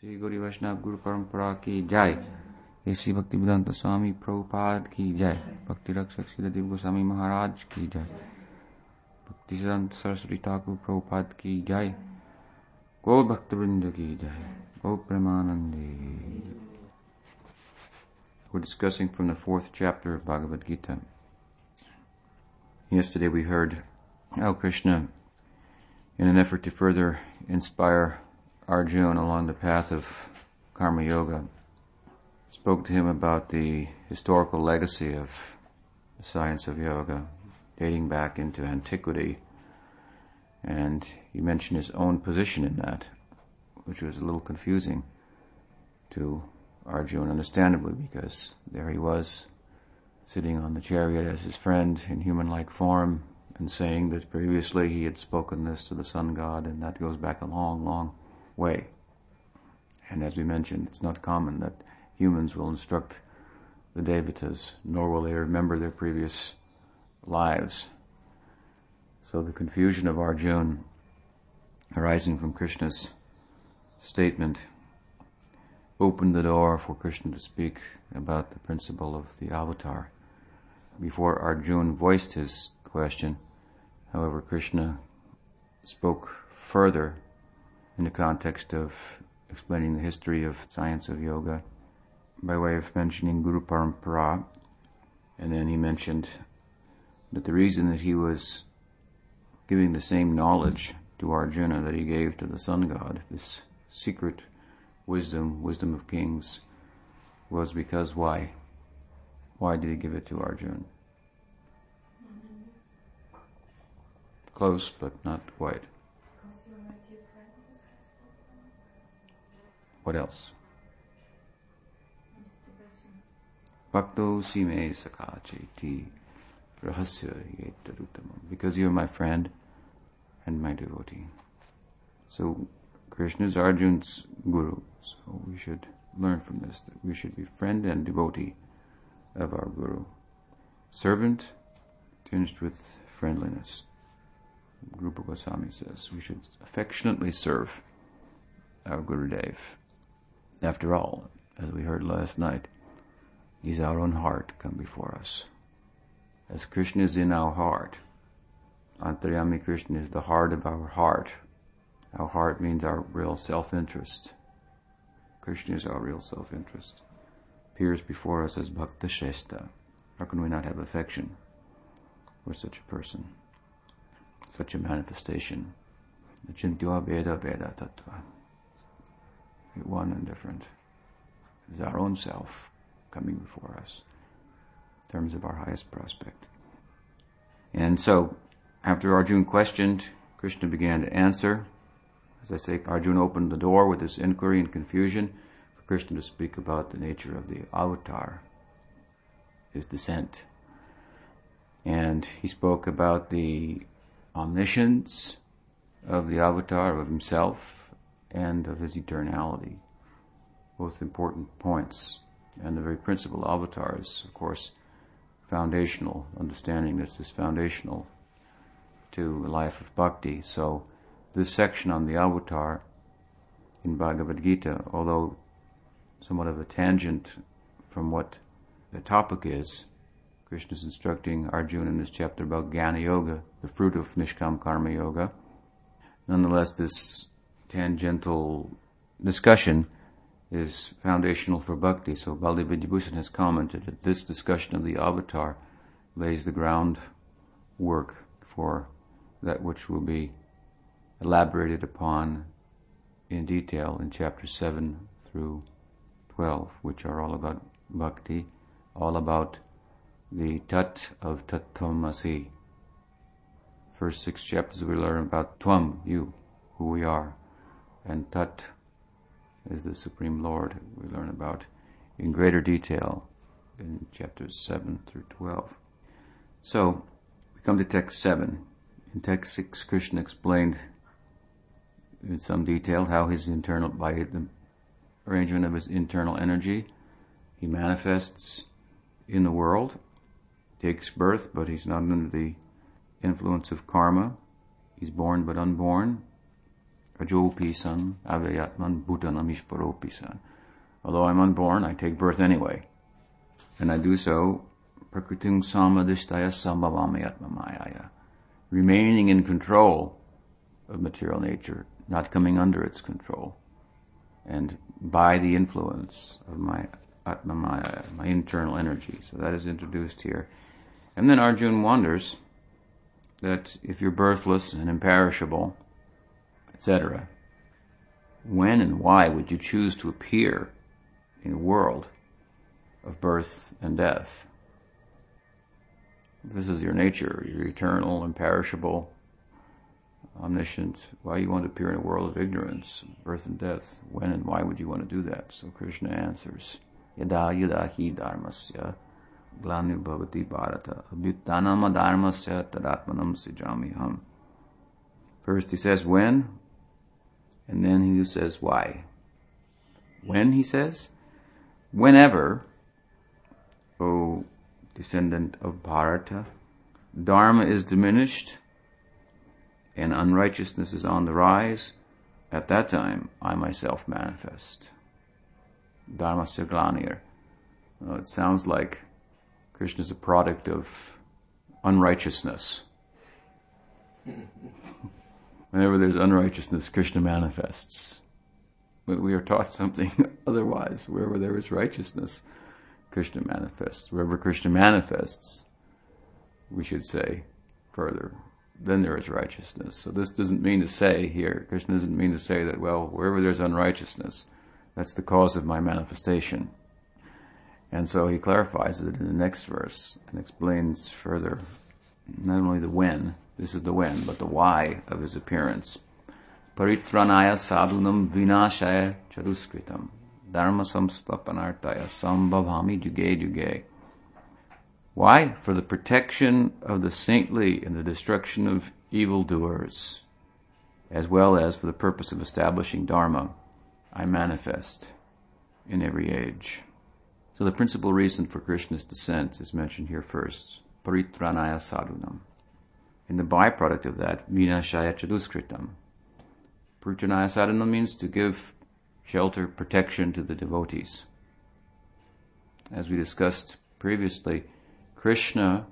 श्री गौरी वैष्णव गुरु परंपरा की जय ऐसी भक्ति वेदांत स्वामी प्रभुपाद की जय भक्ति रक्षक श्री गोस्वामी महाराज की जय भक्ति सिद्धांत सरस्वती ठाकुर प्रभुपाद की जय गौ भक्त वृंद की जय गौ Premanandi We're discussing from the fourth chapter of Bhagavad Gita. Yesterday we heard how Krishna, in an effort to further inspire Arjuna along the path of Karma Yoga, spoke to him about the historical legacy of the science of yoga dating back into antiquity. And he mentioned his own position in that, which was a little confusing to Arjuna, understandably, because there he was, sitting on the chariot as his friend in human-like form, and saying that previously he had spoken this to the sun god, and that goes back a long, long way. And as we mentioned, it's not common that humans will instruct the devatas, nor will they remember their previous lives. So the confusion of Arjuna arising from Krishna's statement opened the door for Krishna to speak about the principle of the avatar. Before Arjuna voiced his question, however, Krishna spoke further in the context of explaining the history of science of yoga by way of mentioning Guru Parampara, and then he mentioned that the reason that he was giving the same knowledge to Arjuna that he gave to the sun god, this secret wisdom, wisdom of kings, was because why? Why did he give it to Arjuna? Mm-hmm. Close, but not quite. What else? Bhakto sime sakacheti rahasya yetarutamam. Because you're my friend and my devotee. So Krishna is Arjun's guru. So we should learn from this that we should be friend and devotee of our guru. Servant tinged with friendliness. Rupa Goswami says we should affectionately serve our Guru Dev. After all, as we heard last night, is our own heart come before us. As Krishna is in our heart, Antaryami Krishna is the heart of our heart. Our heart means our real self-interest. Krishna is our real self-interest. Appears before us as Bhakta Shesta. How can we not have affection for such a person? Such a manifestation. Achintya Veda Veda Tattva. One and different. Is our own self coming before us in terms of our highest prospect. And so, after Arjuna questioned, Krishna began to answer. As I say, Arjuna opened the door with this inquiry and confusion for Krishna to speak about the nature of the avatar, his descent. And he spoke about the omniscience of the avatar, of himself, and of his eternality. Both important points. And the very principle avatar is, of course, foundational, understanding this is foundational to a life of bhakti. So this section on the avatar in Bhagavad Gita, although somewhat of a tangent from what the topic is, Krishna is instructing Arjuna in this chapter about Jnana Yoga, the fruit of Nishkam Karma Yoga. Nonetheless, this tangential discussion is foundational for bhakti. So Baldev Vidyabhushan has commented that this discussion of the avatar lays the groundwork for that which will be elaborated upon in detail in chapters 7 through 12, which are all about bhakti, all about the tat of Tattvamasi. First six chapters we learn about Tvam, you, who we are, and Tat is the Supreme Lord we learn about in greater detail in chapters 7 through 12. So, we come to text 7. In text 6, Krishna explained in some detail how his internal, by the arrangement of his internal energy, he manifests in the world, takes birth, but he's not under the influence of karma. He's born but unborn, Ishvaropi. Although I'm unborn, I take birth anyway. And I do so prakriting samadhishtaya sambhavamayatmamayaya. Remaining in control of material nature, not coming under its control. And by the influence of my atmamaya, my internal energy. So that is introduced here. And then Arjun wonders that if you're birthless and imperishable, etc., when and why would you choose to appear in a world of birth and death? This is your nature. You're eternal, imperishable, omniscient. Why you want to appear in a world of ignorance, birth and death? When and why would you want to do that? So Krishna answers, Yada yada hi dharmasya glanu bhavati bharata abhyutanama dharmasya tadatmanam sijami ham. First he says when, and then he says why. When he says, whenever, O descendant of Bharata, Dharma is diminished and unrighteousness is on the rise, at that time I myself manifest. Dharma Saglanir. Well, it sounds like Krishna is a product of unrighteousness. Whenever there's unrighteousness, Krishna manifests. But we are taught something otherwise. Wherever there is righteousness, Krishna manifests. Wherever Krishna manifests, we should say further, then there is righteousness. So this doesn't mean to say here, Krishna doesn't mean to say that, well, wherever there's unrighteousness, that's the cause of my manifestation. And so he clarifies it in the next verse and explains further not only the when, this is the when, but the why of his appearance. Paritranaya sadhunam vinashaya charuskritam dharma samstapanartaya sambhavami juge juge. Why? For the protection of the saintly and the destruction of evildoers, as well as for the purpose of establishing dharma, I manifest in every age. So the principal reason for Krishna's descent is mentioned here first, paritranaya sadhunam. And the byproduct of that, vinashaya chaduskritam. Paritranaya sadhunam means to give shelter, protection to the devotees. As we discussed previously, Krishna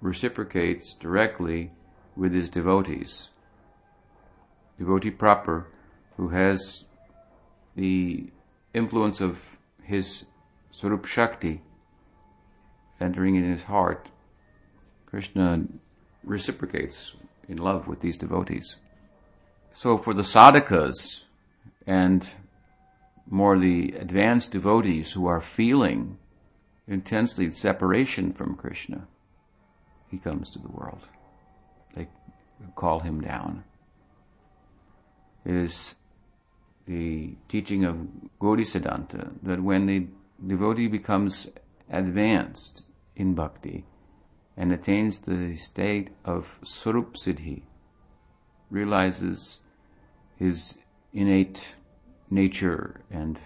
reciprocates directly with his devotees. Devotee proper, who has the influence of his Swarup Shakti entering in his heart, Krishna reciprocates in love with these devotees. So for the sadhakas and more the advanced devotees who are feeling intensely separation from Krishna, he comes to the world. They call him down. It is the teaching of Gaudiya Siddhanta that when the devotee becomes advanced in bhakti and attains the state of Swarup Siddhi, realizes his innate nature and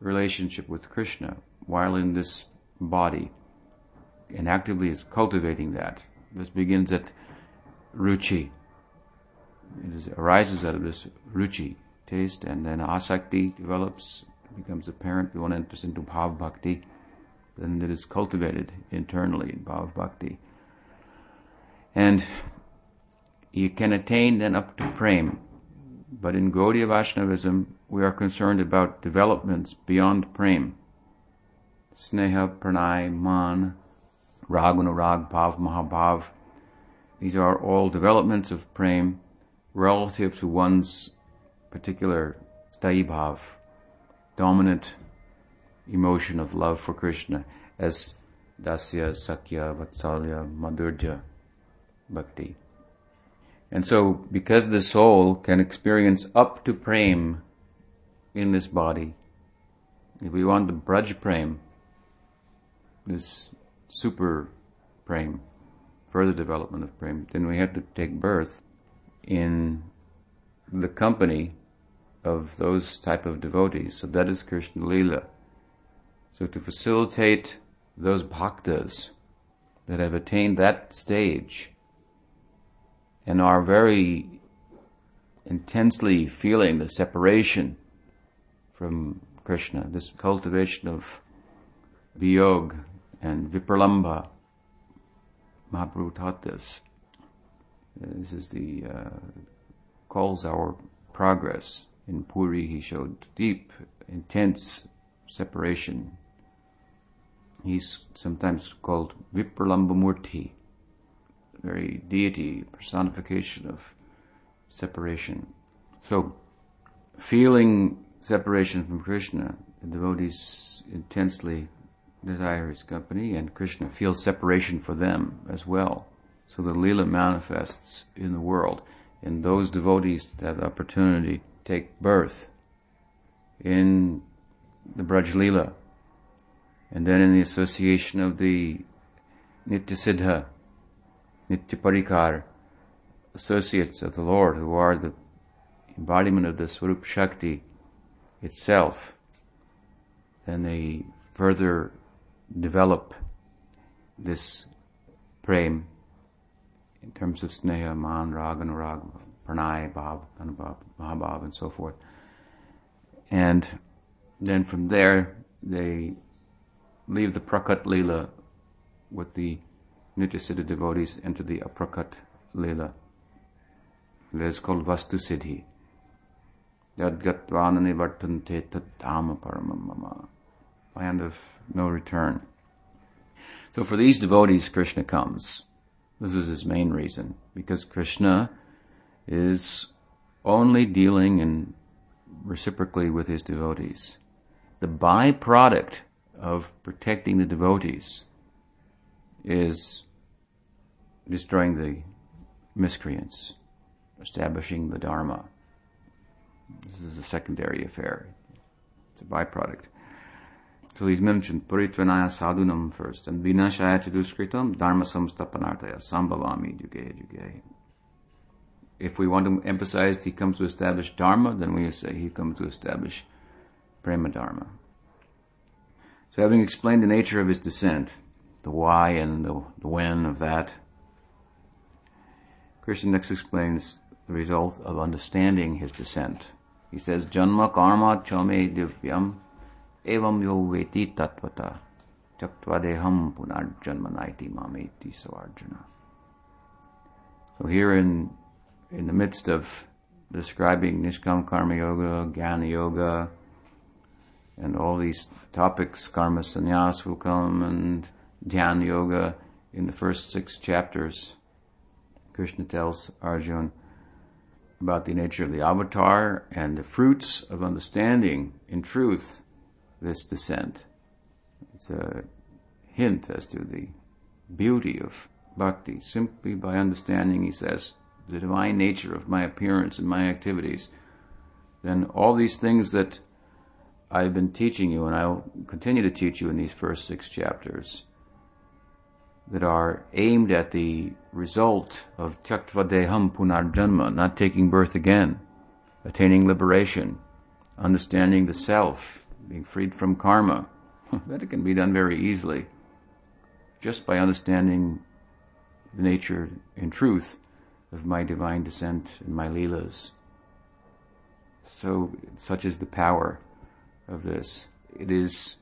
relationship with Krishna while in this body and actively is cultivating that. This begins at ruchi. It is, arises out of this ruchi, taste, and then asakti develops, becomes apparent, one enters into bhav bhakti, then it is cultivated internally in bhav bhakti. And you can attain then up to prem. But in Gaudiya Vaishnavism, we are concerned about developments beyond prem. Sneha, Pranay, Man, Rag, Bhav, Mahabhav. These are all developments of prem relative to one's particular sthayi Bhav, dominant emotion of love for Krishna, as Dasya, Sakya, Vatsalya, Madhurya, Bhakti. And so, because the soul can experience up to prem in this body, if we want the Braj prem, this super prem, further development of prem, then we have to take birth in the company of those type of devotees. So that is Krishna Lila. So to facilitate those bhaktas that have attained that stage and are very intensely feeling the separation from Krishna, this cultivation of viyog and vipralamba. Mahaprabhu this. This is the uh, calls our progress. In Puri, he showed deep, intense separation. He's sometimes called Vipralambamurti, very deity, personification of separation. So, feeling separation from Krishna, the devotees intensely desire his company, and Krishna feels separation for them as well. So the Leela manifests in the world, and those devotees that opportunity take birth in the Braj Leela, and then in the association of the Nitya Siddha, Nitya Parikar, associates of the Lord who are the embodiment of the Swarup Shakti itself, then they further develop this prem in terms of sneha, man, rag, anurag, pranay, bhav, anubhav, mahabhav, and so forth. And then from there, they leave the prakat lila with the Nityasiddha devotees, enter the aprakat lila. That is called vastu siddhi. Yadgatvanani vartante tattama paramam mama. Land of no return. So for these devotees, Krishna comes. This is his main reason, because Krishna is only dealing in reciprocally with his devotees. The byproduct of protecting the devotees is destroying the miscreants, establishing the Dharma. This is a secondary affair. It's a byproduct. So he's mentioned Paritranaya Sadhunam first, and Vinashaya Chaduskritam Dharma Samstapanartaya Sambhavami Juge Juge. If we want to emphasize he comes to establish Dharma, then we say he comes to establish Prema Dharma. So having explained the nature of his descent, the why and the, when of that, Krishna next explains the result of understanding his descent. He says, Janma karma chame divyam evam yo veti tatvata chaktvadeham punarjanmanaiti mameti so Arjuna. So here in, in the midst of describing Nishkam Karma Yoga, Jnana Yoga, and all these topics, Karma Sannyas will come, and Dhyan Yoga in the first six chapters. Krishna tells Arjuna about the nature of the avatar and the fruits of understanding, in truth, this descent. It's a hint as to the beauty of bhakti. Simply by understanding, he says, the divine nature of my appearance and my activities, then all these things that I've been teaching you, and I'll continue to teach you in these first six chapters, that are aimed at the result of Tyaktva Punarjanma, not taking birth again, attaining liberation, understanding the self, being freed from karma. that it can be done very easily, just by understanding the nature and truth of my divine descent and my leelas. So, such is the power of this. It is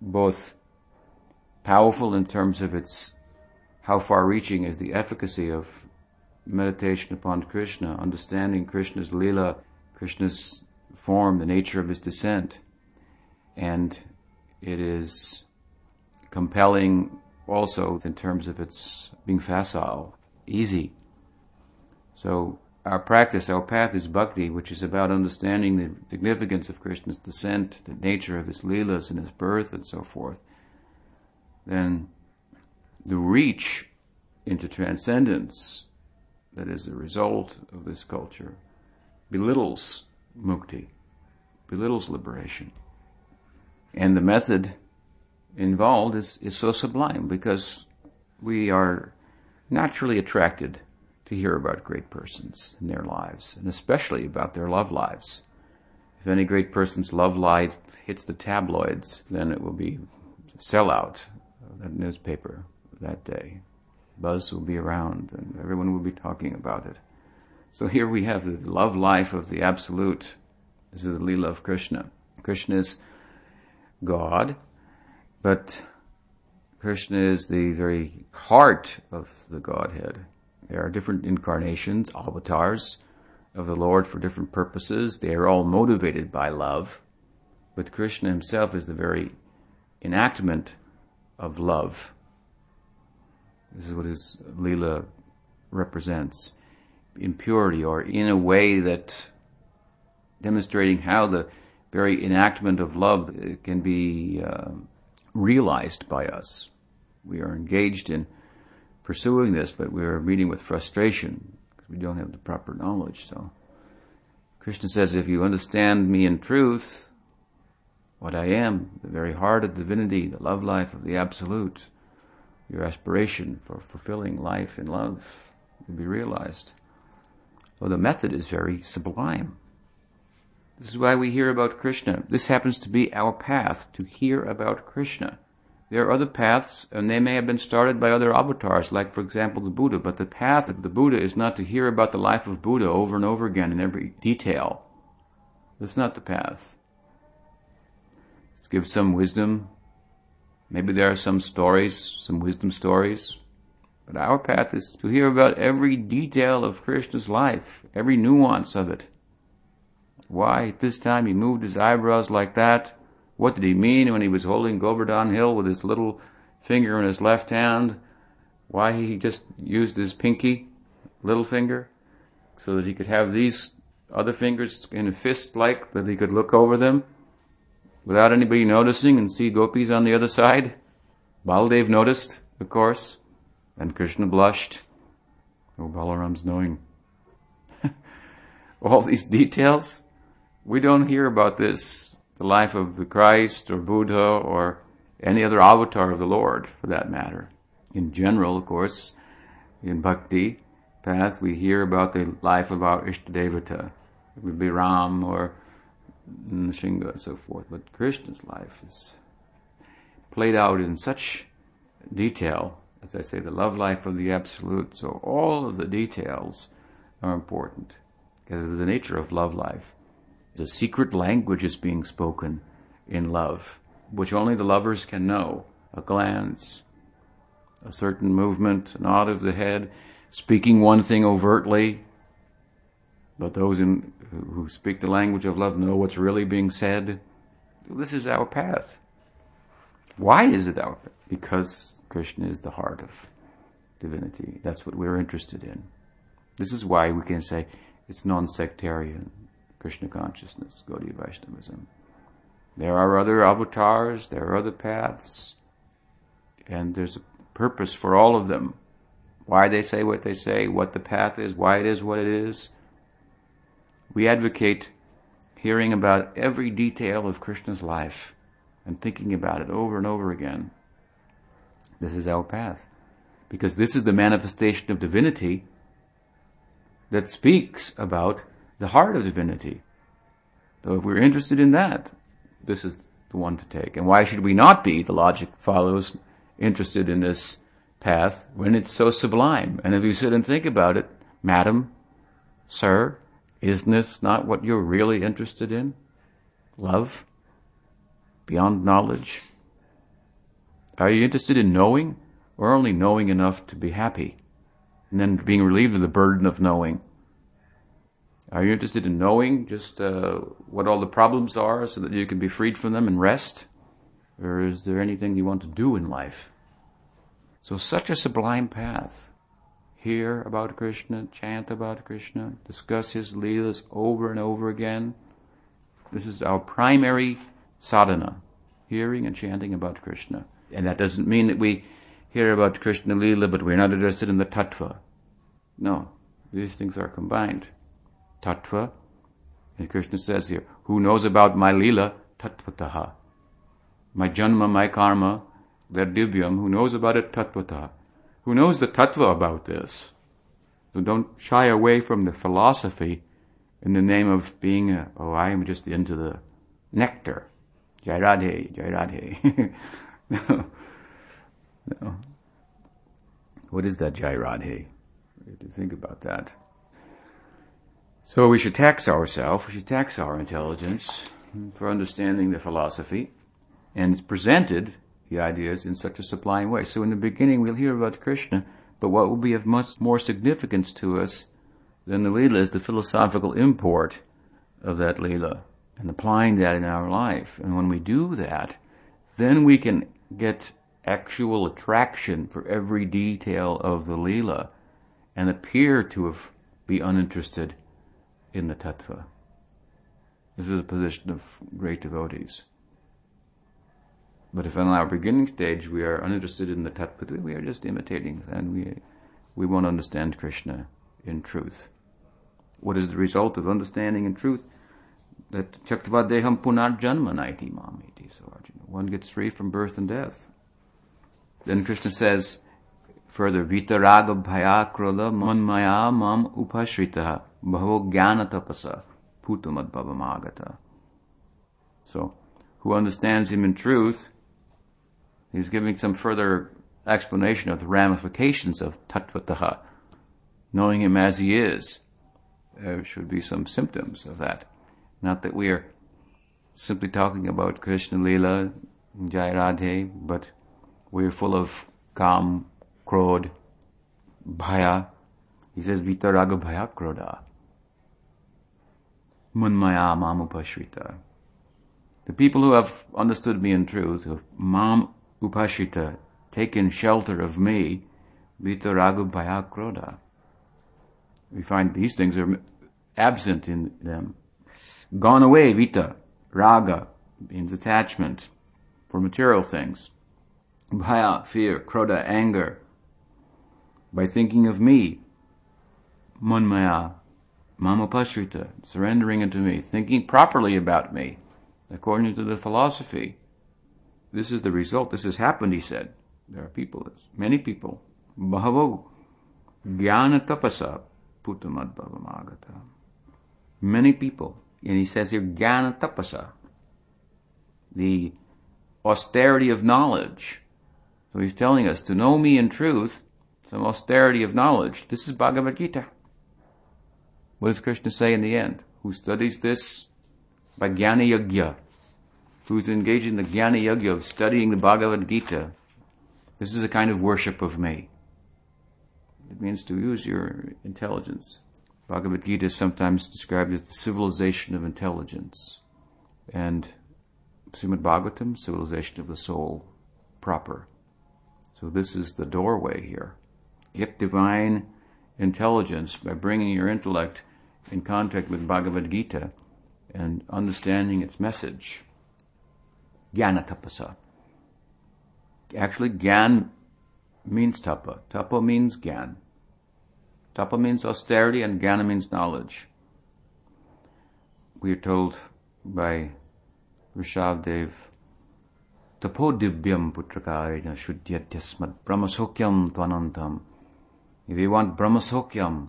both powerful in terms of its how far reaching is the efficacy of meditation upon Krishna, understanding Krishna's lila, Krishna's form, the nature of his descent. And it is compelling also in terms of its being facile, easy. So our practice, our path is bhakti, which is about understanding the significance of Krishna's descent, the nature of his leelas and his birth and so forth then the reach into transcendence that is the result of this culture belittles mukti, belittles liberation. And the method involved is, is so sublime because we are naturally attracted to hear about great persons and their lives, and especially about their love lives. If any great person's love life hits the tabloids, then it will be sellout of that newspaper that day. Buzz will be around and everyone will be talking about it. So here we have the love life of the Absolute. This is the Leela of Krishna. Krishna is God, but Krishna is the very heart of the Godhead. There are different incarnations, avatars of the Lord for different purposes. They are all motivated by love, but Krishna himself is the very enactment of love. This is what his Leela represents. In purity or in a way that demonstrating how the very enactment of love can be uh, realized by us. We are engaged in pursuing this, but we are meeting with frustration because we don't have the proper knowledge. So, Krishna says, if you understand me in truth, what I am, the very heart of divinity, the love life of the Absolute, your aspiration for fulfilling life in love will be realized. So the method is very sublime. This is why we hear about Krishna. This happens to be our path to hear about Krishna. There are other paths, and they may have been started by other avatars, like, for example, the Buddha, but the path of the Buddha is not to hear about the life of Buddha over and over again in every detail. That's not the path. Let's give some wisdom. Maybe there are some stories, some wisdom stories. But our path is to hear about every detail of Krishna's life, every nuance of it. Why at this time he moved his eyebrows like that? What did he mean when he was holding Govardhan Hill with his little finger in his left hand? Why he just used his pinky, little finger, so that he could have these other fingers in a fist like, that he could look over them without anybody noticing and see gopis on the other side? Baldev noticed, of course, and Krishna blushed. Oh, Balaram's knowing. All these details. We don't hear about this, the life of the Christ or Buddha or any other avatar of the Lord, for that matter. In general, of course, in bhakti path, we hear about the life of our Ishtadevata. It would be Ram or Nrsimha and so forth. But Krishna's life is played out in such detail, as I say, the love life of the Absolute. So all of the details are important because of the nature of love life. The secret language is being spoken in love, which only the lovers can know. A glance, a certain movement, a nod of the head, speaking one thing overtly, but those in, who speak the language of love know what's really being said. This is our path. Why is it our path? Because Krishna is the heart of divinity. That's what we're interested in. This is why we can say it's non-sectarian. Krishna consciousness, Gaudiya Vaishnavism. There are other avatars, there are other paths, and there's a purpose for all of them. Why they say what they say, what the path is, why it is what it is. We advocate hearing about every detail of Krishna's life and thinking about it over and over again. This is our path. Because this is the manifestation of divinity that speaks about the heart of divinity. So if we're interested in that, this is the one to take. And why should we not be, the logic follows, interested in this path when it's so sublime? And if you sit and think about it, madam, sir, isn't this not what you're really interested in? Love? Beyond knowledge? Are you interested in knowing or only knowing enough to be happy and then being relieved of the burden of knowing? Are you interested in knowing just uh, what all the problems are so that you can be freed from them and rest? Or is there anything you want to do in life? So, such a sublime path. Hear about Krishna, chant about Krishna, discuss his Leelas over and over again. This is our primary sadhana, hearing and chanting about Krishna. And that doesn't mean that we hear about Krishna Leela, but we're not interested in the tattva. No, these things are combined tattva. And Krishna says here, who knows about my lila, tattvataha. My janma, my karma, their divyam, who knows about it, tattvataha. Who knows the tattva about this. So don't shy away from the philosophy in the name of being, a, oh, I am just into the nectar. Jai Radhe, no. no. What is that Jai Radhe? We have to think about that. So we should tax ourselves, we should tax our intelligence for understanding the philosophy. And it's presented, the ideas, in such a sublime way. So in the beginning we'll hear about Krishna, but what will be of much more significance to us than the Leela is the philosophical import of that Leela and applying that in our life. And when we do that, then we can get actual attraction for every detail of the Leela and appear to have, be uninterested in the tattva. This is a position of great devotees. But if in our beginning stage we are uninterested in the tattva, we are just imitating, and we we won't understand Krishna in truth. What is the result of understanding in truth? That Chaktavadeham punar janma naiti mamiti. So Arjuna, one gets free from birth and death. Then Krishna says further, Vitaraga bhayakrodha manmaya mam upashrita bhavo jnana tapasa putamad bhavamagata. So, who understands him in truth, he's giving some further explanation of the ramifications of tattvataha. Knowing him as he is, there should be some symptoms of that. Not that we are simply talking about Krishna Lila, Jai Radhe, but we're full of kam, krodh, bhaya. He says, vitaraga bhaya krodha. Manmaya mamupashrita. The people who have understood me in truth, who have mam upashrita, taken shelter of me, vitaraga bhaya krodha. We find these things are absent in them. Gone away, vita, raga, means attachment for material things. Bhaya, fear, krodha, anger. By thinking of me, manmaya, mamapashrita, surrendering unto me, thinking properly about me, according to the philosophy. This is the result. This has happened, he said. There are people, many people. Bahavo, jnana tapasa, putamad bhavamagata. Many people. And he says here, jnana tapasa. The austerity of knowledge so he's telling us to know me in truth, some austerity of knowledge. This is Bhagavad Gita. What does Krishna say in the end? Who studies this? By Jnana Yagya. Who's engaged in the Jnana Yagya of studying the Bhagavad Gita. This is a kind of worship of me. It means to use your intelligence. Bhagavad Gita is sometimes described as the civilization of intelligence. And Srimad Bhagavatam, civilization of the soul proper. So this is the doorway here. Get divine intelligence by bringing your intellect in contact with Bhagavad Gita and understanding its message. Jnana tapasa. Actually, gyan means tapa. Tapa means gyan. Tapa means austerity and jnana means knowledge. We are told by Rishabdev Tapodivyam putrakarina shuddhyatyasmat brahmasokyam tvanantam. If you want brahmasokyam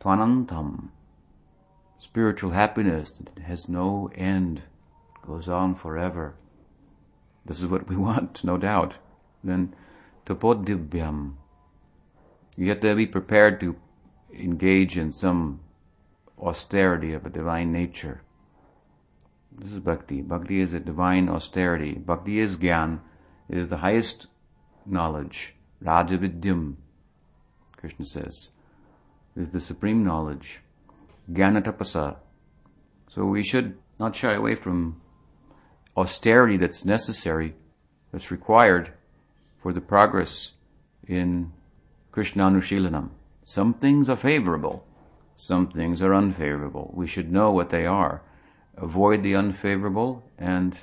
tvanantam, spiritual happiness that has no end, goes on forever. This is what we want, no doubt. Then tapodivyam. You have to be prepared to engage in some austerity of a divine nature. This is bhakti. Bhakti is a divine austerity. Bhakti is gyan. It is the highest knowledge. Rajavidyam, Krishna says, is the supreme knowledge. Jnana tapasa. So we should not shy away from austerity that's necessary, that's required for the progress in Krishna Anushilanam. Some things are favorable, some things are unfavorable. We should know what they are avoid the unfavorable and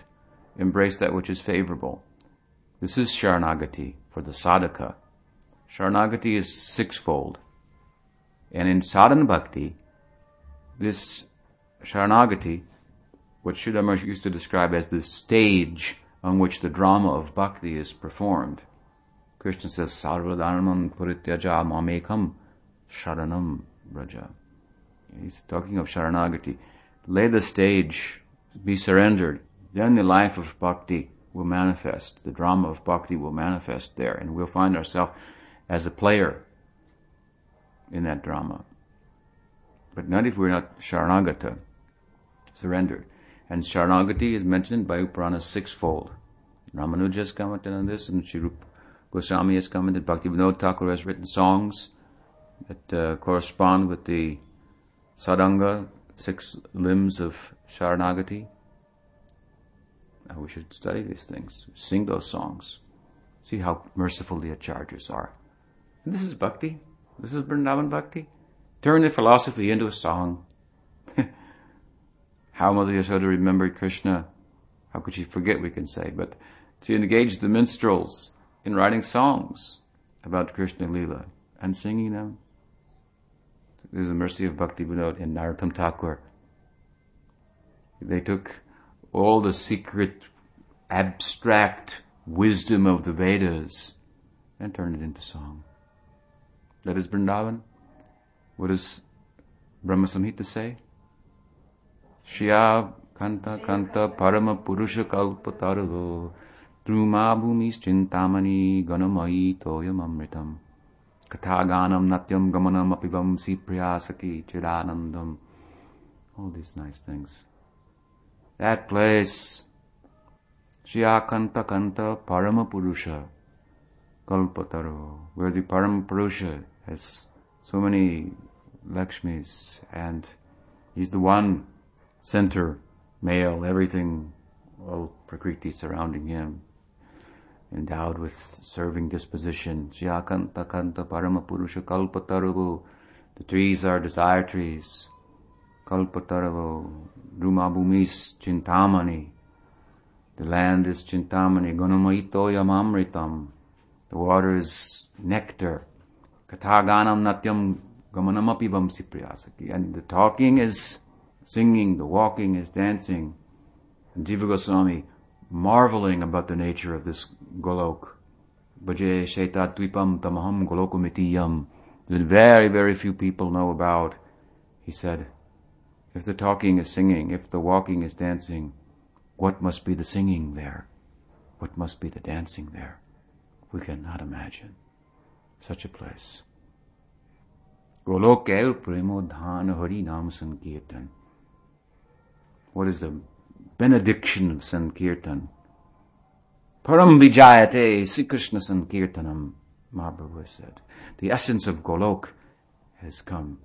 embrace that which is favorable. This is Sharanagati for the sadhaka. Sharanagati is sixfold. And in sadhana bhakti, this Sharanagati, what Sridhar used to describe as the stage on which the drama of bhakti is performed. Krishna says, Sarvadharman purityaja mamekam sharanam raja. He's talking of Sharanagati lay the stage, be surrendered, then the life of bhakti will manifest. The drama of bhakti will manifest there, and we'll find ourselves as a player in that drama. But not if we're not Sharanagata, surrendered. And Sharanagati is mentioned by Upurana sixfold. Ramanuja has commented on this, and Sri Goswami has commented. Bhaktivinoda Thakur has written songs that uh, correspond with the Sadanga, six limbs of Sharanagati. we should study these things, sing those songs, see how merciful the acharyas are. And this is bhakti. This is Vrindavan bhakti. Turn the philosophy into a song. how Mother Yasoda remembered Krishna. How could she forget, we can say, but to engage the minstrels in writing songs about Krishna Lila and singing them. There's the mercy of Bhakti Vinod and Narottam Thakur. They took all the secret, abstract wisdom of the Vedas and turned it into song. That is Vrindavan. What does Brahma Samhita say? Shya Kanta Kanta Parama Purusha Kalpataravo Drumabhumis Chintamani Ganamai Toyam Amritam Kathaganam Natyam Gamanam Apivam Sipriyasaki Chidanandam All these nice things. That place Shiyakanta Kanta Parama Purusha Kalpataro where the Parama Purusha has so many Lakshmis and he's the one center, male, everything, all Prakriti surrounding him endowed with serving disposition. Jyakanta Kanta Paramapurusha Kalpataravu. The trees are desire trees. Kalpataravu. Drumabhumis Chintamani. The land is Chintamani. Gunamaito Yamamritam. The water is nectar. Kathaganam Natyam Gamanamapi Vamsi Priyasaki. And the talking is singing, the walking is dancing. And Jiva Goswami marveling about the nature of this Golok. Bhaje Shetatwipam Tamaham Golokumitiyam. That very, very few people know about. He said, if the talking is singing, if the walking is dancing, what must be the singing there? What must be the dancing there? We cannot imagine such a place. Golokel Premodhan Hari Nam Sankirtan. What is the benediction of Sankirtan. Param Vijayate Sri Krishna Sankirtanam, Mahaprabhu said. The essence of Golok has come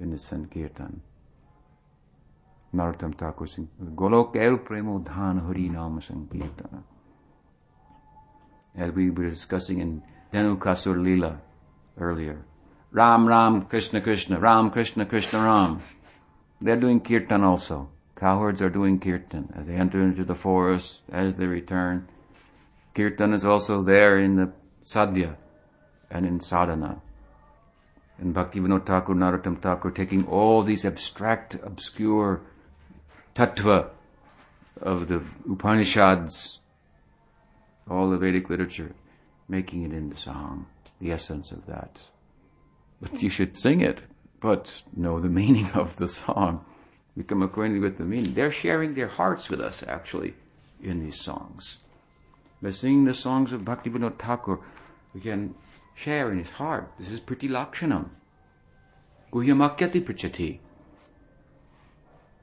in the Sankirtan. Narottam Thakur sing Golok El Premo Dhan Hari Nama Sankirtana. As we were discussing in Dhenukasur Lila earlier. Ram Ram Krishna Krishna, Ram Krishna Krishna Ram. They're doing kirtan also. Cowherds are doing kirtan as they enter into the forest, as they return. Kirtan is also there in the sadhya and in sadhana. And Bhaktivinoda Thakur, Narottam Thakur, taking all these abstract, obscure tattva of the Upanishads, all the Vedic literature, making it into song, the essence of that. But you should sing it, but know the meaning of the song become acquainted with the meaning. They're sharing their hearts with us, actually, in these songs. By singing the songs of Bhaktivinoda Thakur, we can share in his heart. This is pretty lakshanam. Guhyamakyati prachati.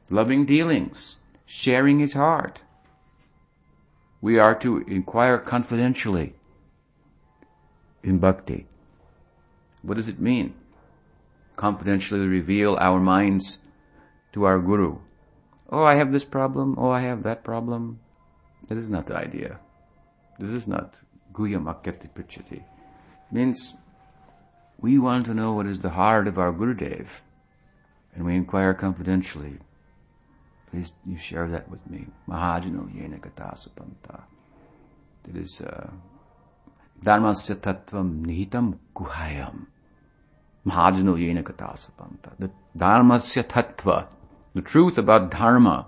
Loving dealings, sharing his heart. We are to inquire confidentially in bhakti. What does it mean? Confidentially reveal our minds to our guru. Oh, I have this problem. Oh, I have that problem. This is not the idea. This is not Guyam Akyati Prichati. Means we want to know what is the heart of our Gurudev and we inquire confidentially. Please you share that with me. Mahajano yena kata supanta. That is uh, Dharmasya tattvam nihitam guhayam. Mahajano yena kata supanta. The Dharmasya tattva the truth about dharma.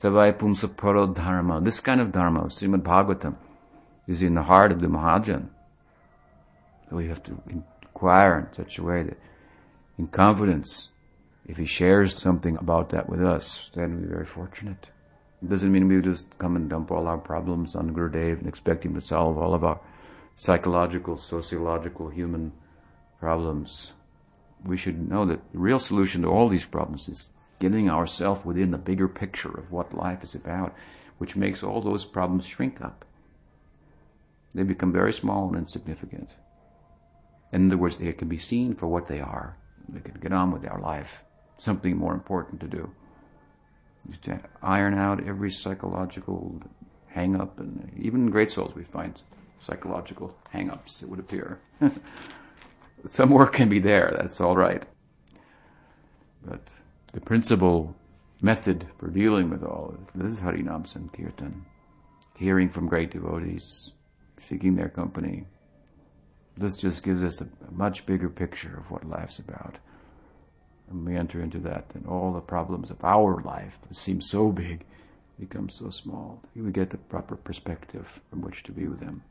Savai Pumsa Paro Dharma. This kind of dharma, Srimad Bhagavatam, is in the heart of the Mahajan. We have to inquire in such a way that, in confidence, if he shares something about that with us, then we're very fortunate. It doesn't mean we just come and dump all our problems on Gurudev and expect him to solve all of our psychological, sociological, human problems. we should know that the real solution to all these problems is getting ourselves within the bigger picture of what life is about, which makes all those problems shrink up. They become very small and insignificant. In other words, they can be seen for what they are. We can get on with our life. Something more important to do. Just to iron out every psychological hang up, and even great souls we find psychological hang ups, it would appear. Some work can be there, that's all right. But the principal method for dealing with all this is Harinam Sankirtan. Hearing from great devotees, seeking their company, this just gives us a, a much bigger picture of what life's about. And we enter into that, then all the problems of our life that seem so big become so small. We get the proper perspective from which to view them.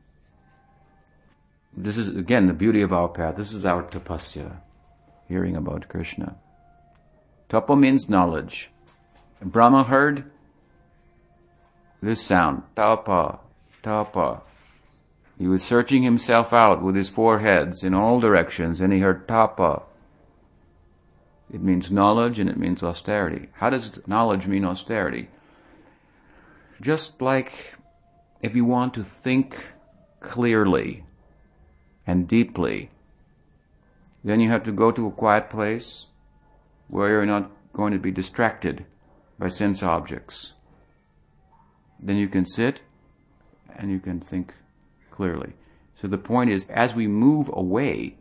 This is again the beauty of our path. This is our tapasya, hearing about Krishna. Tapa means knowledge. Brahma heard this sound, tapa, tapa, he was searching himself out with his four heads in all directions and he heard tapa. It means knowledge and it means austerity. How does knowledge mean austerity? Just like if you want to think clearly and deeply, then you have to go to a quiet place where you're not going to be distracted by sense objects. Then you can sit and you can think clearly. So the point is, as we move away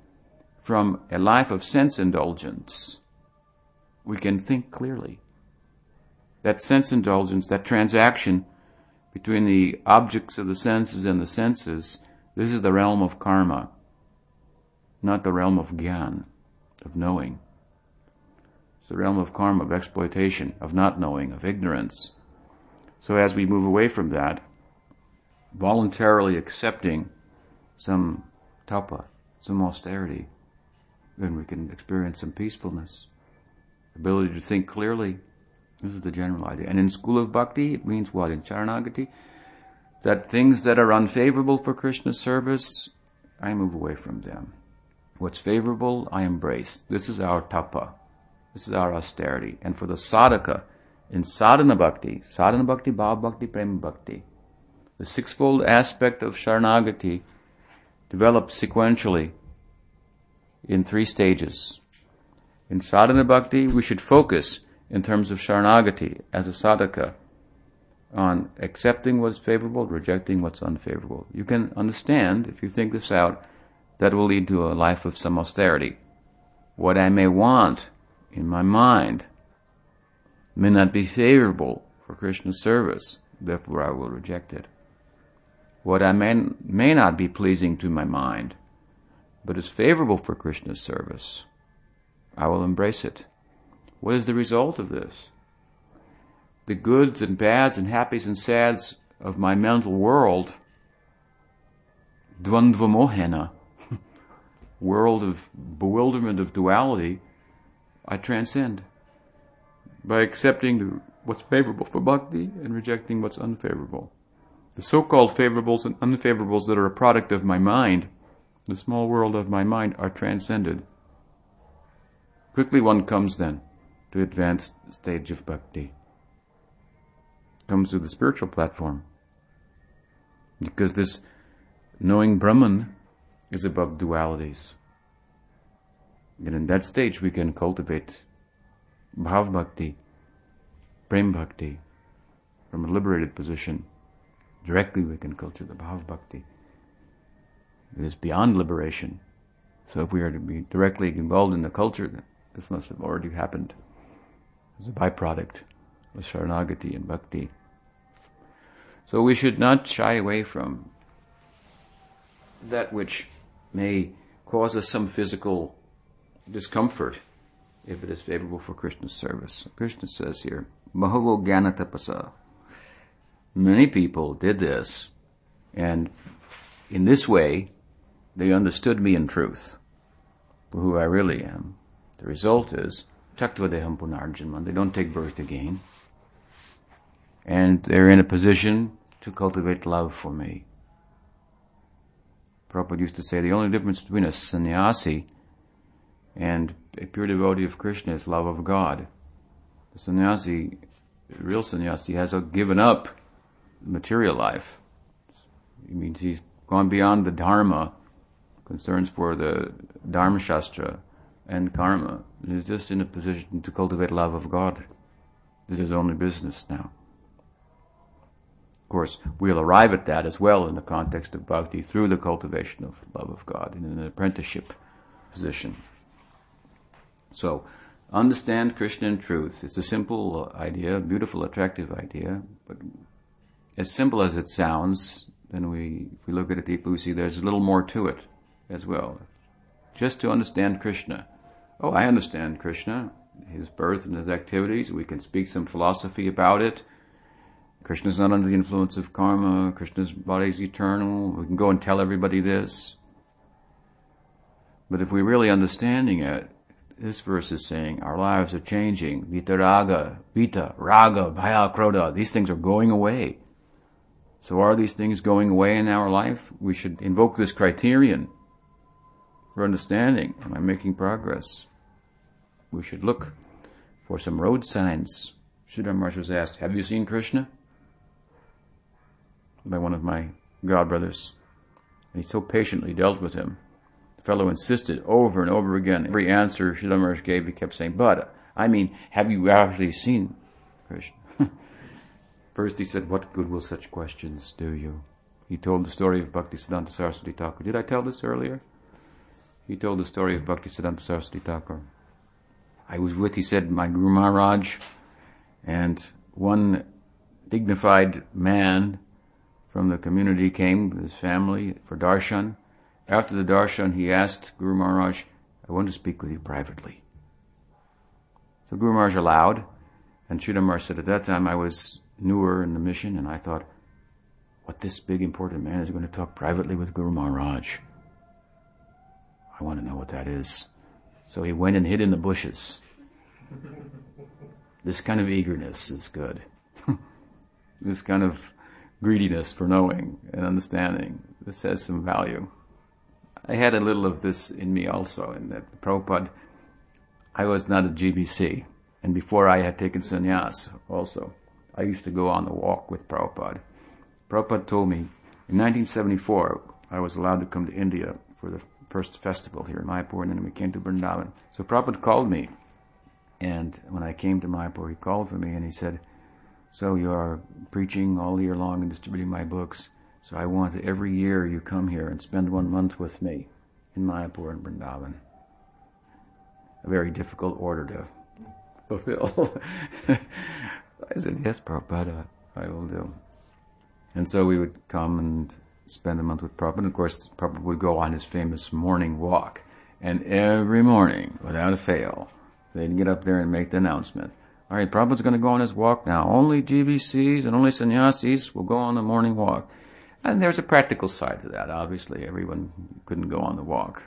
from a life of sense indulgence, we can think clearly. That sense indulgence, that transaction between the objects of the senses and the senses, this is the realm of karma, not the realm of gyan, of knowing. It's the realm of karma, of exploitation, of not knowing, of ignorance. So as we move away from that, voluntarily accepting some tapa, some austerity, then we can experience some peacefulness, ability to think clearly. This is the general idea. And in school of bhakti, it means what? In sharanagati, that things that are unfavorable for Krishna's service, I move away from them. What's favorable, I embrace. This is our tapa. This is our austerity. And for the sadhaka, in sadhana bhakti, sadhana bhakti, bhav bhakti, prema bhakti, the sixfold aspect of Sharanagati develops sequentially in three stages. In sadhana bhakti, we should focus in terms of Sharanagati as a sadhaka on accepting what's favorable, rejecting what's unfavorable. You can understand, if you think this out, that will lead to a life of some austerity. What I may want in my mind may not be favorable for Krishna's service, therefore I will reject it. What I may, may not be pleasing to my mind, but is favorable for Krishna's service, I will embrace it. What is the result of this? The goods and bads and happies and sads of my mental world, dvandva mohena, world of bewilderment of duality, I transcend by accepting the, what's favorable for bhakti and rejecting what's unfavorable. The so-called favorables and unfavorables that are a product of my mind, the small world of my mind, are transcended. Quickly one comes then to advanced stage of bhakti. Comes to the spiritual platform. Because this knowing Brahman is above dualities. And in that stage we can cultivate bhav bhakti, prem bhakti, from a liberated position Directly we can culture the Bhav Bhakti. It is beyond liberation. So if we are to be directly involved in the culture, this must have already happened as a byproduct of Sharanagati and Bhakti. So we should not shy away from that which may cause us some physical discomfort if it is favorable for Krishna's service. Krishna says here, Bahavo Gyanatapasa, Many people did this, and in this way, they understood me in truth, for who I really am. The result is, Taktvadeham Punarjanman, they don't take birth again, and they're in a position to cultivate love for me. Prabhupada used to say the only difference between a sannyasi and a pure devotee of Krishna is love of God. The sannyasi, the real sannyasi, has given up material life. It means he's gone beyond the dharma, concerns for the dharma shastra and karma. He's just in a position to cultivate love of God. This is his only business now. Course, we'll arrive at that as well in the context of bhakti through the cultivation of love of God in an apprenticeship position. So, understand Krishna in truth. It's a simple idea, beautiful, attractive idea, but as simple as it sounds, then we, if we look at it deeply, we see there's a little more to it as well. Just to understand Krishna. Oh, I understand Krishna, his birth and his activities. We can speak some philosophy about it. Krishna's not under the influence of karma. Krishna's body is eternal. We can go and tell everybody this. But if we're really understanding it, this verse is saying our lives are changing. Vita raga, vita, raga, bhaya, krodha. These things are going away. So are these things going away in our life? We should invoke this criterion for understanding. Am I making progress? We should look for some road signs. Sridhar was asked, Have you seen Krishna? By one of my godbrothers. And he so patiently dealt with him. The fellow insisted over and over again. Every answer Sridhar gave, he kept saying, But, I mean, have you actually seen Krishna? First he said, What good will such questions do you? He told the story of Bhaktisiddhanta Saraswati Thakur. Did I tell this earlier? He told the story of Bhaktisiddhanta Saraswati Thakur. I was with, he said, my Guru Maharaj, and one dignified man from the community came with his family for darshan. After the darshan, he asked Guru Maharaj, I want to speak with you privately. So Guru Maharaj allowed, and Maharaj said, at that time I was newer in the mission, and I thought, what this big important man is going to talk privately with Guru Maharaj. I want to know what that is. So he went and hid in the bushes. This kind of eagerness is good. this kind of greediness for knowing and understanding. This has some value. I had a little of this in me also, in that Prabhupada, I was not a GBC, and before I had taken sannyas also, I used to go on the walk with Prabhupada. Prabhupada told me in 1974 I was allowed to come to India for the first festival here in Mayapur, and then we came to Vrindavan. So Prabhupada called me, and when I came to Mayapur, he called for me and he said, "So you are preaching all year long and distributing my books. So I want every year you come here and spend one month with me in Mayapur and Vrindavan." A very difficult order to fulfill. I said, "Yes, Prabhupada, I will do." And so we would come and spend a month with Prabhupada. And of course, Prabhupada would go on his famous morning walk. And every morning, without a fail, they'd get up there and make the announcement. All right, Prabhupada's going to go on his walk now. Only GBCs and only sannyasis will go on the morning walk. And there's a practical side to that. Obviously, everyone couldn't go on the walk.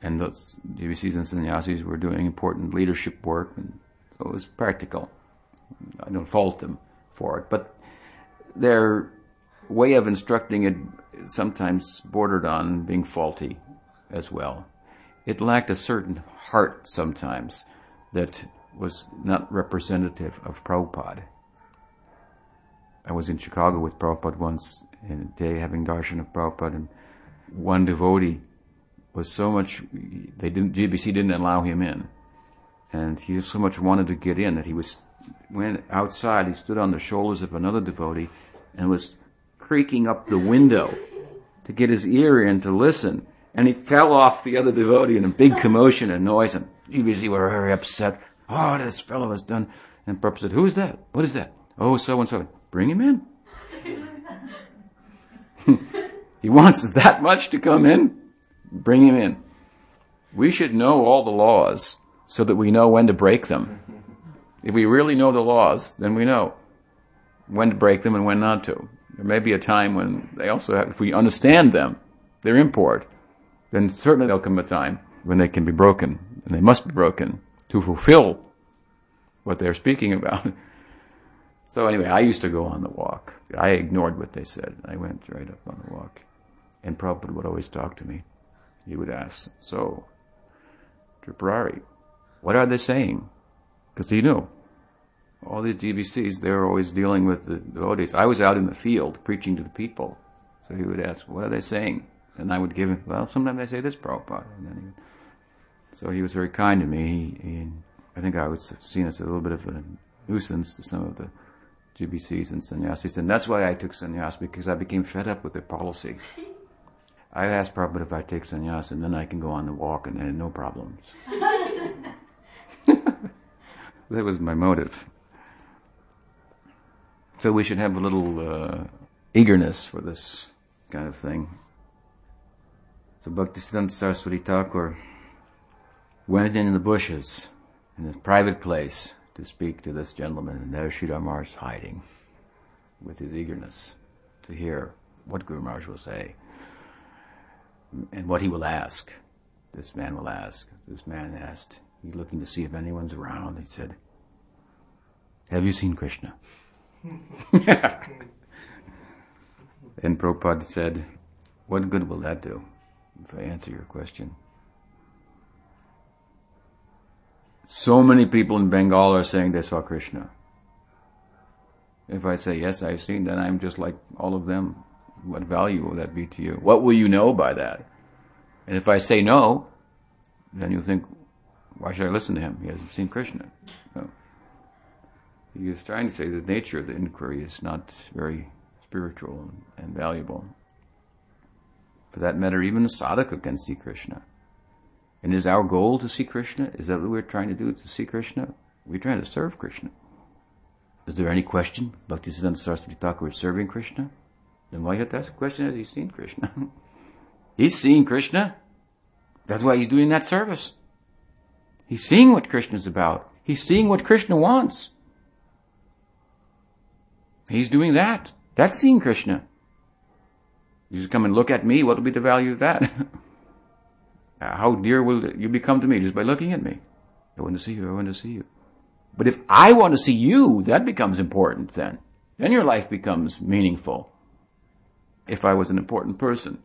And those GBCs and sannyasis were doing important leadership work, and so it was practical. I don't fault them for it, but their way of instructing it sometimes bordered on being faulty as well. It lacked a certain heart sometimes that was not representative of Prabhupada. I was in Chicago with Prabhupada once in a day having darshan of Prabhupada and one devotee was so much, they didn't, GBC didn't allow him in. And he so much wanted to get in that he was, went outside, he stood on the shoulders of another devotee and was creaking up the window to get his ear in to listen. And he fell off the other devotee in a big commotion and noise, and GBC were very upset. Oh, this fellow has done. And Prabhupada said, Who is that? What is that? Oh, so and so. Bring him in. he wants that much to come in. Bring him in. We should know all the laws so that we know when to break them. If we really know the laws, then we know when to break them and when not to. There may be a time when they also have, if we understand them, their import, then certainly there'll come a time when they can be broken, and they must be broken to fulfill what they're speaking about. So anyway, I used to go on the walk. I ignored what they said. I went right up on the walk. And Prabhupada would always talk to me. He would ask, so, Tripurari. What are they saying? Because he knew. All these GBCs, they were always dealing with the devotees. I was out in the field preaching to the people. So he would ask, what are they saying? And I would give him, well, sometimes they say this, Prabhupada. And then he would, so he was very kind to me. He, he, I think I was seen as a little bit of a nuisance to some of the GBCs and sannyasis. And that's why I took sannyas, because I became fed up with their policy. I asked Prabhupada if I take sannyas and then I can go on the walk and then no problems. that was my motive. So we should have a little uh, eagerness for this kind of thing. So Bhaktisiddhanta Saraswati Thakur went in the bushes in a private place to speak to this gentleman, and there Sridhar Maharaj hiding with his eagerness to hear what Guru Maharaj will say and what he will ask. This man will ask. This man asked, he's looking to see if anyone's around. He said, Have you seen Krishna? and Prabhupada said, What good will that do if I answer your question? So many people in Bengal are saying they saw Krishna. If I say, yes, I've seen, then I'm just like all of them. What value will that be to you? What will you know by that? And if I say no, then you'll think, why should I listen to him? He hasn't seen Krishna. No. He is trying to say the nature of the inquiry is not very spiritual and valuable. For that matter, even a sadhaka can see Krishna. And is our goal to see Krishna? Is that what we're trying to do, to see Krishna? We're trying to serve Krishna. Is there any question? Bhaktisiddhanta Saraswati Thakur is serving Krishna? Then why you have to ask the question, has he seen Krishna? he's seeing Krishna. That's why he's doing that service. He's seeing what Krishna's about. He's seeing what Krishna wants. He's doing that. That's seeing Krishna. You just come and look at me, what will be the value of that? Uh, how dear will you become to me just by looking at me? I want to see you, I want to see you. But if I want to see you, that becomes important then. Then your life becomes meaningful. If I was an important person.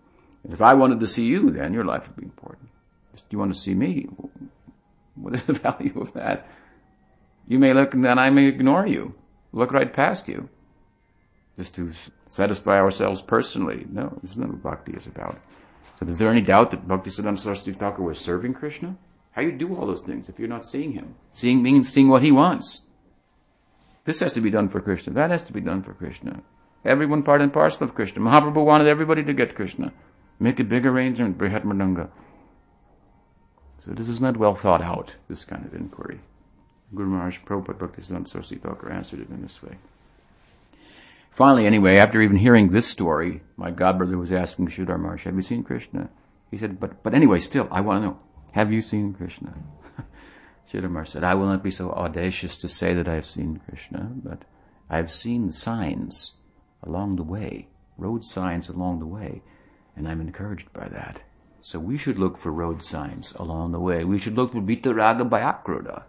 If I wanted to see you, then your life would be important. Just, do you want to see me? What is the value of that? You may look and then I may ignore you. Look right past you. Just to satisfy ourselves personally. No, this is not what bhakti is about. So is there any doubt that Bhaktisiddhanta Saraswati Thakur was serving Krishna? How you do all those things if you're not seeing him? Seeing means seeing what he wants. This has to be done for Krishna. That has to be done for Krishna. Everyone part and parcel of Krishna. Mahaprabhu wanted everybody to get Krishna. Make a big arrangement, Brihat Mridanga. So this is not well thought out, this kind of inquiry. Guru Maharaj Prabhupada Bhaktisiddhanta Saraswati Thakur answered it in this way. Finally, anyway, after even hearing this story, my godbrother was asking Sridhar have you seen Krishna? He said, but, but anyway, still, I want to know, have you seen Krishna? Sridhar said, I will not be so audacious to say that I have seen Krishna, but I have seen signs along the way, road signs along the way, and I'm encouraged by that. So we should look for road signs along the way. We should look for Vita Raga Bhayakrodha.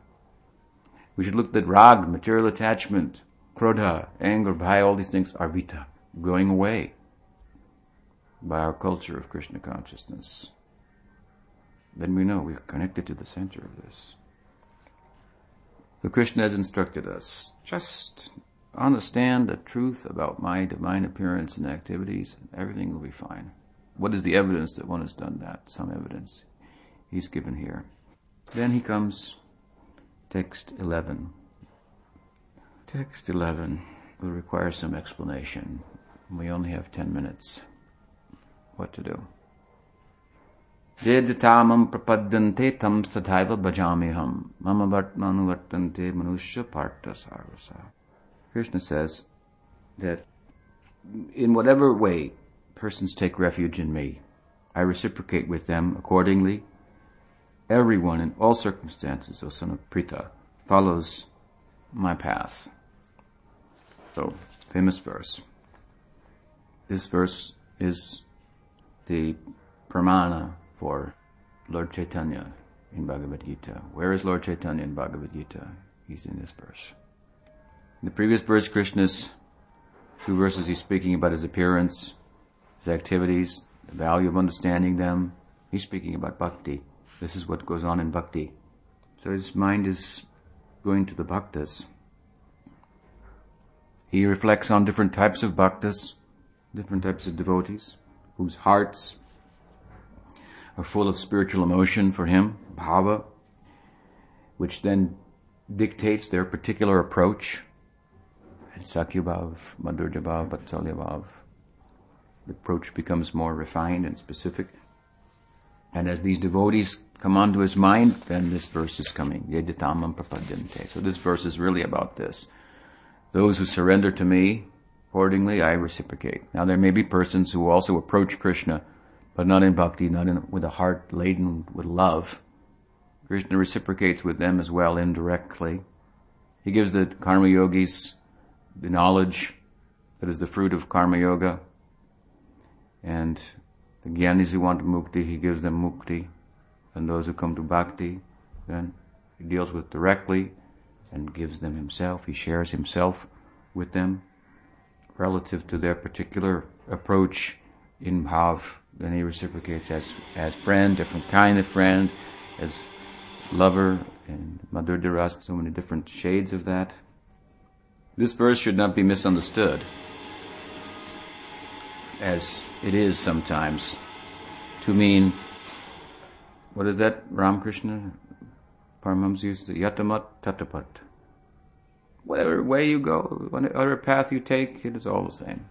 We should look at rag, material attachment, krodha, anger, bhaya, all these things are vita, going away by our culture of Krishna consciousness. Then we know we're connected to the center of this. So Krishna has instructed us, just understand the truth about my divine appearance and activities, and everything will be fine. What is the evidence that one has done that? Some evidence he's given here. Then he comes, text 11. Text 11 will require some explanation. We only have 10 minutes. What to do? Vedatamam prapadyante tam sadhaiva bhajamiham mama vartmanuvartante manusya partha sarvasa. Krishna says that in whatever way persons take refuge in me, I reciprocate with them accordingly. Everyone in all circumstances, O son of Pritha, follows my path. So, famous verse. This verse is the pramana for Lord Chaitanya in Bhagavad Gita. Where is Lord Chaitanya in Bhagavad Gita? He's in this verse. In the previous verse, Krishna's two verses, he's speaking about his appearance, his activities, the value of understanding them. He's speaking about bhakti. This is what goes on in bhakti. So his mind is going to the bhaktas. He reflects on different types of bhaktas, different types of devotees, whose hearts are full of spiritual emotion for him, bhava, which then dictates their particular approach. And Sakhyabhav, Madhuryabhav, Vatsalyabhav. The approach becomes more refined and specific. And as these devotees come onto his mind, then this verse is coming. So this verse is really about this. Those who surrender to me, accordingly I reciprocate. Now there may be persons who also approach Krishna, but not in bhakti, not in, with a heart laden with love. Krishna reciprocates with them as well indirectly. He gives the karma yogis the knowledge that is the fruit of karma yoga. And the jnanis who want mukti, he gives them mukti. And those who come to bhakti, then he deals with directly and gives them himself. He shares himself with them relative to their particular approach in bhav. Then he reciprocates as, as friend, different kind of friend, as lover, and Madhur Diras, so many different shades of that. This verse should not be misunderstood, as it is sometimes, to mean, what is that, Ramakrishna? Paramahamsa say, Yatamat Tatapat. Whatever way you go, whatever path you take, it is all the same.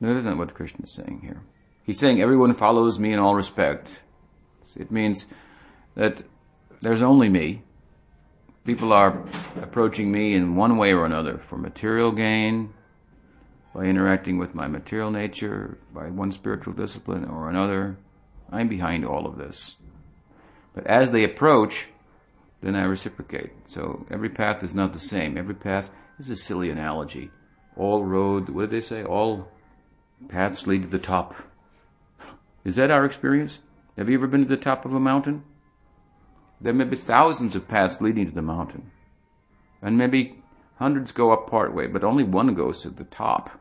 No, that isn't what Krishna is saying here. He's saying everyone follows me in all respect. It means that there's only me, people are approaching me in one way or another for material gain, by interacting with my material nature, by one spiritual discipline or another. I'm behind all of this. But as they approach, then I reciprocate. So every path is not the same. Every path is a silly analogy. All road, what did they say? All paths lead to the top. Is that our experience? Have you ever been to the top of a mountain? There may be thousands of paths leading to the mountain. And maybe hundreds go up part way, but only one goes to the top.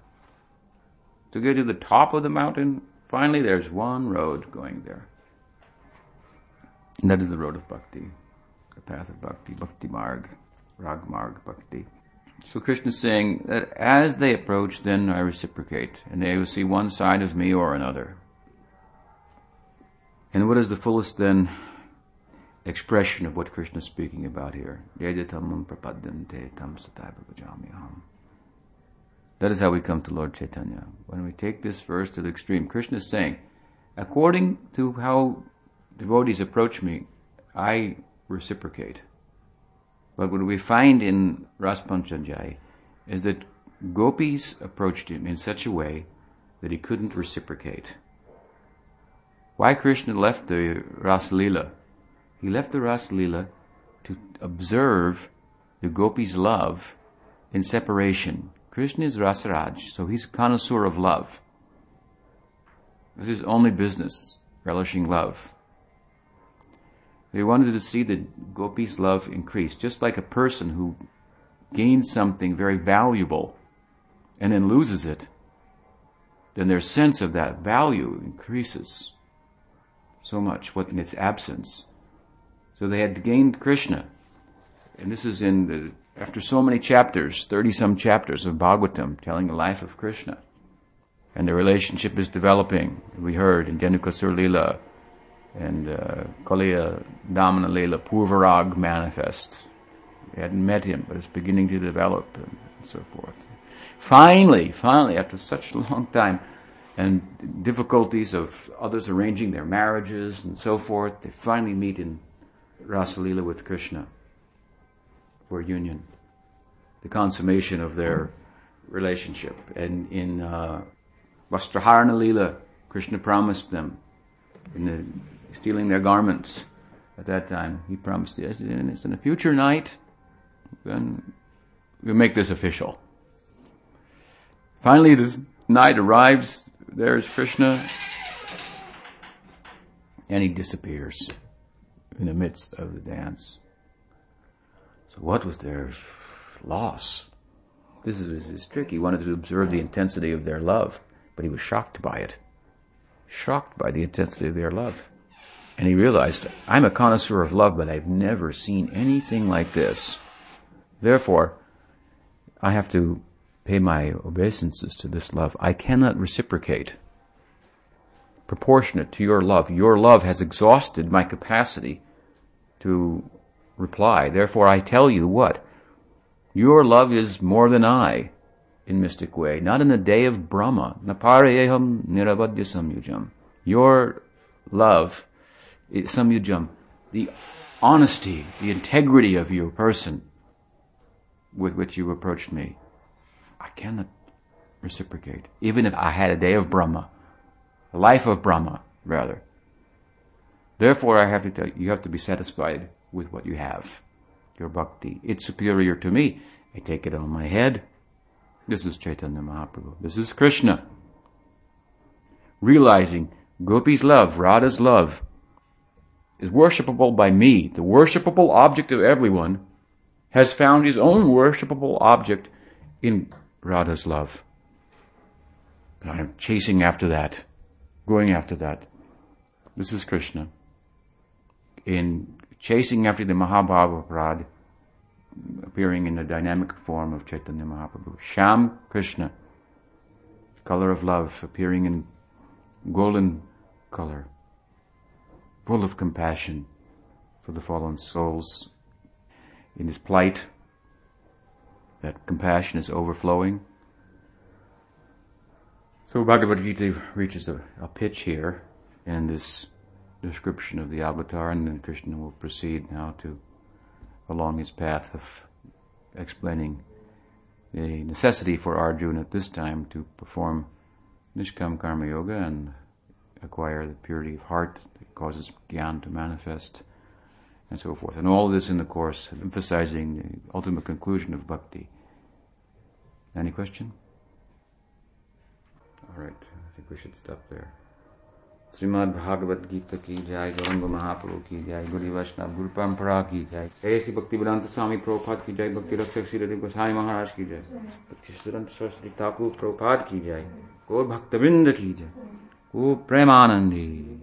To get to the top of the mountain, finally there's one road going there. And that is the road of bhakti, the path of bhakti, bhakti marg, rag marg bhakti. So Krishna is saying that as they approach, then I reciprocate, and they will see one side of me or another. And what is the fullest then expression of what Krishna is speaking about here. That is how we come to Lord Chaitanya. When we take this verse to the extreme, Krishna is saying, according to how devotees approach me, I reciprocate. But what we find in Ras Panchadhyayi is that gopis approached him in such a way that he couldn't reciprocate. Why Krishna left the Rasalila he left the Ras Lila to observe the gopis' love in separation. Krishna is Rasaraj, so he's a connoisseur of love. This is only business, relishing love. He wanted to see the gopis' love increase, just like a person who gains something very valuable and then loses it. Then their sense of that value increases so much what in its absence. So they had gained Krishna. And this is in the, after so many chapters, 30 some chapters of Bhagavatam telling the life of Krishna. And the relationship is developing. We heard in Dhenukasur Lila and uh, Kaliya Damana Lila, Purvarag manifest. We hadn't met him, but it's beginning to develop and so forth. Finally, finally, after such a long time, and difficulties of others arranging their marriages and so forth, they finally meet in Rasalila with Krishna for union, the consummation of their relationship. And in uh, Vastraharana Lila, Krishna promised them in the, stealing their garments at that time. He promised, yes, and it's in a future night, then we'll make this official. Finally, this night arrives, there's Krishna, and he disappears in the midst of the dance. So what was their loss? This is, this is tricky. He wanted to observe the intensity of their love, but he was shocked by it. Shocked by the intensity of their love. And he realized, I'm a connoisseur of love, but I've never seen anything like this. Therefore, I have to pay my obeisances to this love. I cannot reciprocate proportionate to your love. Your love has exhausted my capacity to reply. Therefore, I tell you what? Your love is more than I in mystic way, not in the day of Brahma. Naparayeham nirabadya samyujam. Your love, samyujam, the honesty, the integrity of your person with which you approached me, I cannot reciprocate. Even if I had a day of Brahma, a life of Brahma, rather. Therefore, I have to tell you, you have to be satisfied with what you have. Your bhakti. It's superior to me. I take it on my head. This is Chaitanya Mahaprabhu. This is Krishna. Realizing Gopi's love, Radha's love, is worshipable by me. The worshipable object of everyone has found his own worshipable object in Radha's love. But I am chasing after that, going after that. This is Krishna. In chasing after the Mahabhava Prad, appearing in the dynamic form of Chaitanya Mahaprabhu. Sham Krishna, color of love, appearing in golden color, full of compassion for the fallen souls. In his plight, that compassion is overflowing. So Bhagavad Gita reaches a, a pitch here in this description of the avatar, and then Krishna will proceed now to along his path of explaining the necessity for Arjuna at this time to perform Nishkam Karma Yoga and acquire the purity of heart that causes Gyan to manifest, and so forth. And all this in the course, emphasizing the ultimate conclusion of bhakti. Any question? All right, I think we should stop there. Shrimad Bhagavat Gita की जय गौरंग महाप्रभु की जय गुरु वैष्णव गुरु परंपरा की जय ऐसी भक्ति वेदांत स्वामी प्रोपात की जय भक्ति रक्षक श्री रवि गोसाई महाराज की जय भक्ति सुरंत सरस्वती ठाकुर प्रोपात की जय को भक्तवृंद की जय वो प्रेमानंदी।